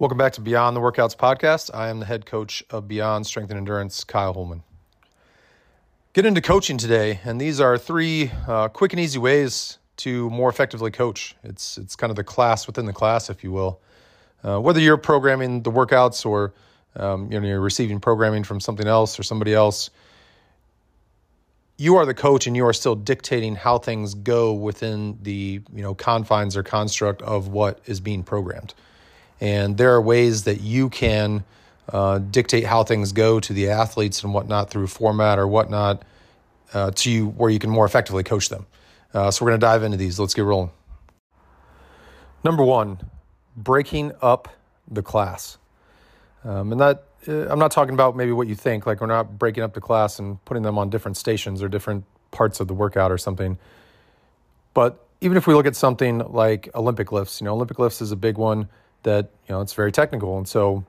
Welcome back to Beyond the Workouts podcast. I am the head coach of Beyond Strength and Endurance, Kyle Holman. Get into coaching today, and these are three uh, quick and easy ways to more effectively coach. It's it's kind of the class within the class, if you will. Uh, whether you're programming the workouts or um, you know you're receiving programming from something else or somebody else, you are the coach, and you are still dictating how things go within the you know confines or construct of what is being programmed. And there are ways that you can uh, dictate how things go to the athletes and whatnot through format or whatnot uh, to you where you can more effectively coach them. Uh, so we're going to dive into these. Let's get rolling. Number one, breaking up the class. Um, and that uh, I'm not talking about maybe what you think, like we're not breaking up the class and putting them on different stations or different parts of the workout or something. But even if we look at something like Olympic lifts, you know, Olympic lifts is a big one that you know it's very technical. And so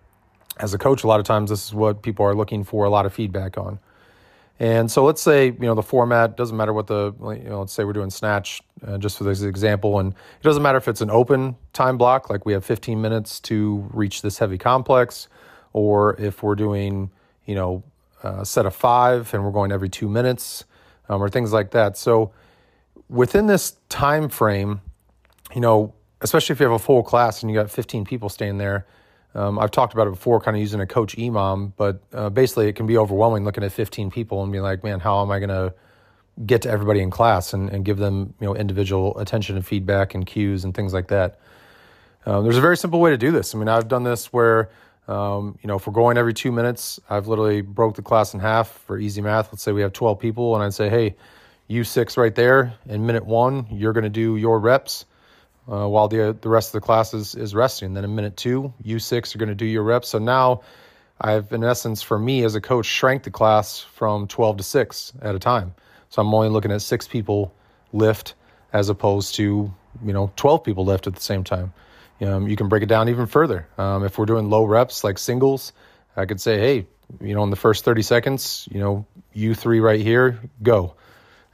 as a coach a lot of times this is what people are looking for a lot of feedback on. And so let's say you know the format doesn't matter what the you know let's say we're doing snatch uh, just for this example and it doesn't matter if it's an open time block like we have 15 minutes to reach this heavy complex or if we're doing you know a set of five and we're going every two minutes um, or things like that. So within this time frame you know especially if you have a full class and you got 15 people staying there. Um, I've talked about it before, kind of using a coach EMOM, but uh, basically it can be overwhelming looking at 15 people and being like, man, how am I going to get to everybody in class and, and give them you know individual attention and feedback and cues and things like that. Um, there's a very simple way to do this. I mean, I've done this where um, you know if we're going every two minutes, I've literally broke the class in half for easy math. Let's say we have 12 people, and I'd say, hey, you six right there in minute one, you're going to do your reps uh, while the the rest of the class is, is resting. Then in minute two, you six are going to do your reps. So now I've, in essence, for me as a coach, shrank the class from 12 to six at a time. So I'm only looking at six people lift as opposed to you know 12 people lift at the same time. Um, you can break it down even further. Um, if we're doing low reps like singles, I could say, hey, you know, in the first 30 seconds, you know, you three right here, go.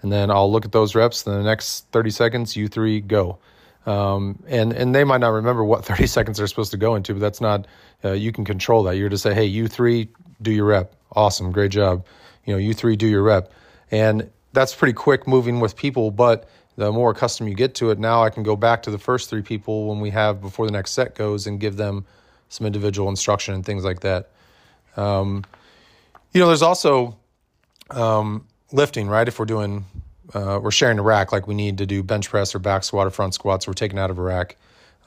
And then I'll look at those reps. Then the next 30 seconds, you three, go. Um, and and they might not remember what 30 seconds they're supposed to go into, but that's not. Uh, you can control that. You're to say, hey, you three, do your rep. Awesome, great job. You know, you three, do your rep, and that's pretty quick moving with people. But the more accustomed you get to it, now I can go back to the first three people when we have before the next set goes and give them some individual instruction and things like that. Um, you know, there's also um, lifting, right? If we're doing uh, we're sharing a rack like we need to do bench press or back squat or front squats. We're taking out of a rack.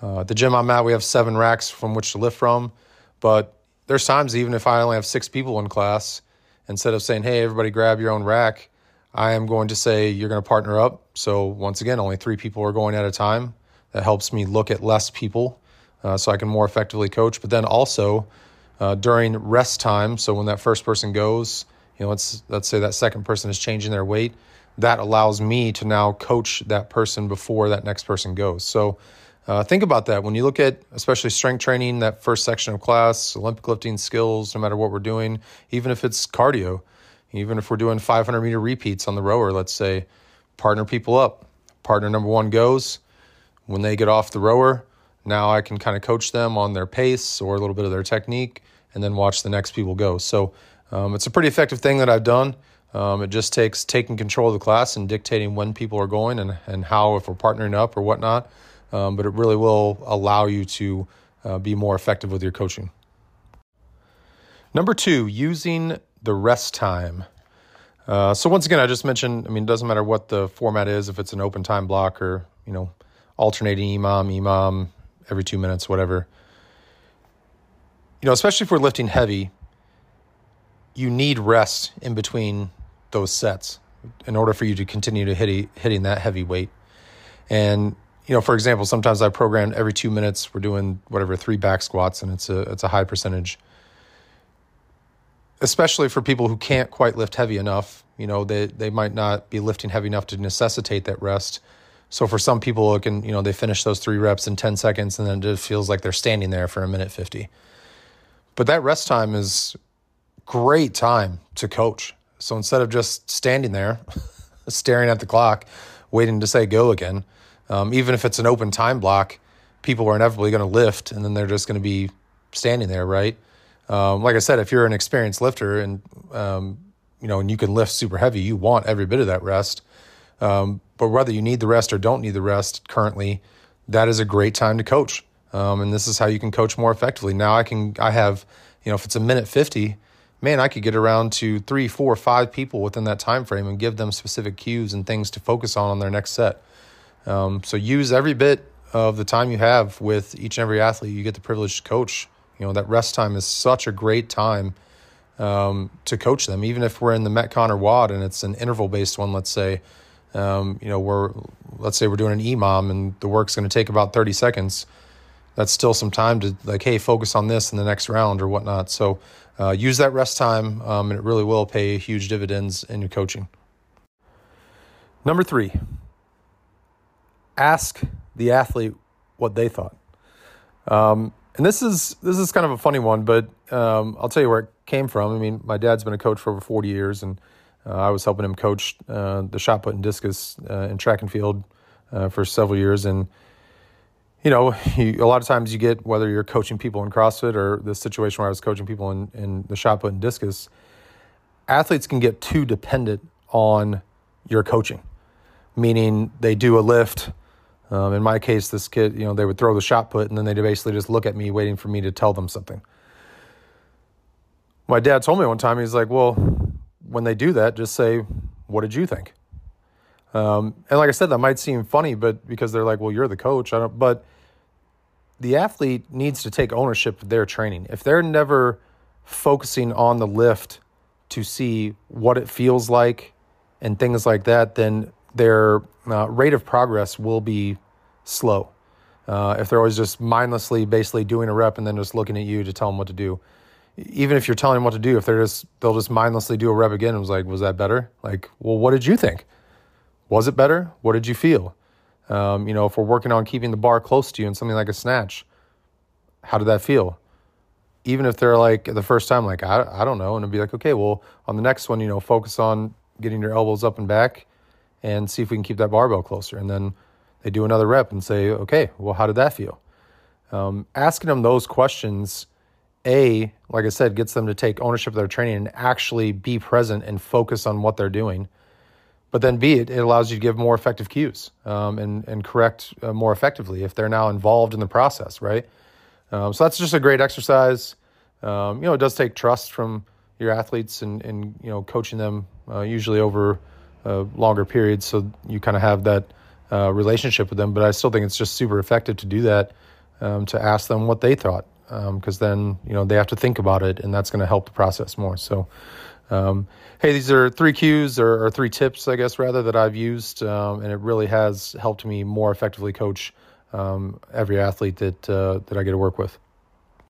Uh, the gym I'm at, we have seven racks from which to lift from. But there's times even if I only have six people in class, instead of saying, "Hey, everybody, grab your own rack," I am going to say you're going to partner up. So once again, only three people are going at a time. That helps me look at less people, uh, so I can more effectively coach. But then also uh, during rest time, so when that first person goes, you know, let's let's say that second person is changing their weight that allows me to now coach that person before that next person goes. So uh, think about that when you look at especially strength training, that first section of class, Olympic lifting skills, no matter what we're doing, even if it's cardio, even if we're doing 500 meter repeats on the rower, let's say, partner people up. Partner number one goes. When they get off the rower, now I can kind of coach them on their pace or a little bit of their technique and then watch the next people go. So um, it's a pretty effective thing that I've done. Um, it just takes taking control of the class and dictating when people are going and, and how, if we're partnering up or whatnot. Um, but it really will allow you to uh, be more effective with your coaching. Number two, using the rest time. Uh, so once again, I just mentioned. I mean, it doesn't matter what the format is, if it's an open time block or you know, alternating EMOM, EMOM every two minutes, whatever. You know, especially if we're lifting heavy, you need rest in between those sets in order for you to continue to hit, hitting that heavy weight. And you know, for example, sometimes I program every two minutes we're doing whatever three back squats, and it's a it's a high percentage. Especially for people who can't quite lift heavy enough, you know, they they might not be lifting heavy enough to necessitate that rest. So for some people, it can you know they finish those three reps in ten seconds, and then it feels like they're standing there for a minute fifty. But that rest time is great time to coach so instead of just standing there, staring at the clock, waiting to say go again, um, even if it's an open time block, people are inevitably going to lift and then they're just going to be standing there, right? Um, like I said, if you're an experienced lifter and um, you know, and you can lift super heavy, you want every bit of that rest. Um, but whether you need the rest or don't need the rest currently, that is a great time to coach. Um, and this is how you can coach more effectively. Now I can, I have, you know, if it's a minute 50, man, I could get around to three, four, five people within that time frame and give them specific cues and things to focus on on their next set. Um, so use every bit of the time you have with each and every athlete you get the privilege to coach. You know, that rest time is such a great time um, to coach them, even if we're in the Metcon or WOD and it's an interval based one, let's say. Um, you know, we're let's say we're doing an EMOM and the work's going to take about 30 seconds. That's still some time to like, hey, focus on this in the next round or whatnot. So uh, use that rest time, um, and it really will pay huge dividends in your coaching. Number three, ask the athlete what they thought. Um, and this is this is kind of a funny one, but um, I'll tell you where it came from. I mean, my dad's been a coach for over 40 years, and uh, I was helping him coach uh, the shot put and discus uh, in track and field uh, for several years. And you know, you, a lot of times you get whether you're coaching people in CrossFit or the situation where I was coaching people in, in the shot put and discus, athletes can get too dependent on your coaching, meaning they do a lift. Um, in my case, this kid, you know, they would throw the shot put and then they basically just look at me waiting for me to tell them something. My dad told me one time, he's like, well, when they do that, just say, what did you think? Um, and like I said, that might seem funny, but because they're like, well, you're the coach. I don't, but the athlete needs to take ownership of their training. If they're never focusing on the lift to see what it feels like and things like that, then their uh, rate of progress will be slow. Uh, if they're always just mindlessly basically doing a rep and then just looking at you to tell them what to do, even if you're telling them what to do, if they're just they'll just mindlessly do a rep again and was like, was that better? Like, well, what did you think? Was it better? What did you feel? Um, you know, if we're working on keeping the bar close to you in something like a snatch, how did that feel? Even if they're like the first time, like, I, I don't know. And it'd be like, okay, well, on the next one, you know, focus on getting your elbows up and back and see if we can keep that barbell closer. And then they do another rep and say, okay, well, how did that feel? Um, asking them those questions, A, like I said, gets them to take ownership of their training and actually be present and focus on what they're doing but then B, it, it allows you to give more effective cues um, and, and correct uh, more effectively if they're now involved in the process, right? Um, so that's just a great exercise. Um, you know, it does take trust from your athletes and, and you know, coaching them uh, usually over uh, longer periods. So you kind of have that uh, relationship with them. But I still think it's just super effective to do that, um, to ask them what they thought, because um, then, you know, they have to think about it and that's going to help the process more. So, um, hey, these are three cues or, or, three tips, I guess, rather, that I've used, um, and it really has helped me more effectively coach um, every athlete that uh, that I get to work with.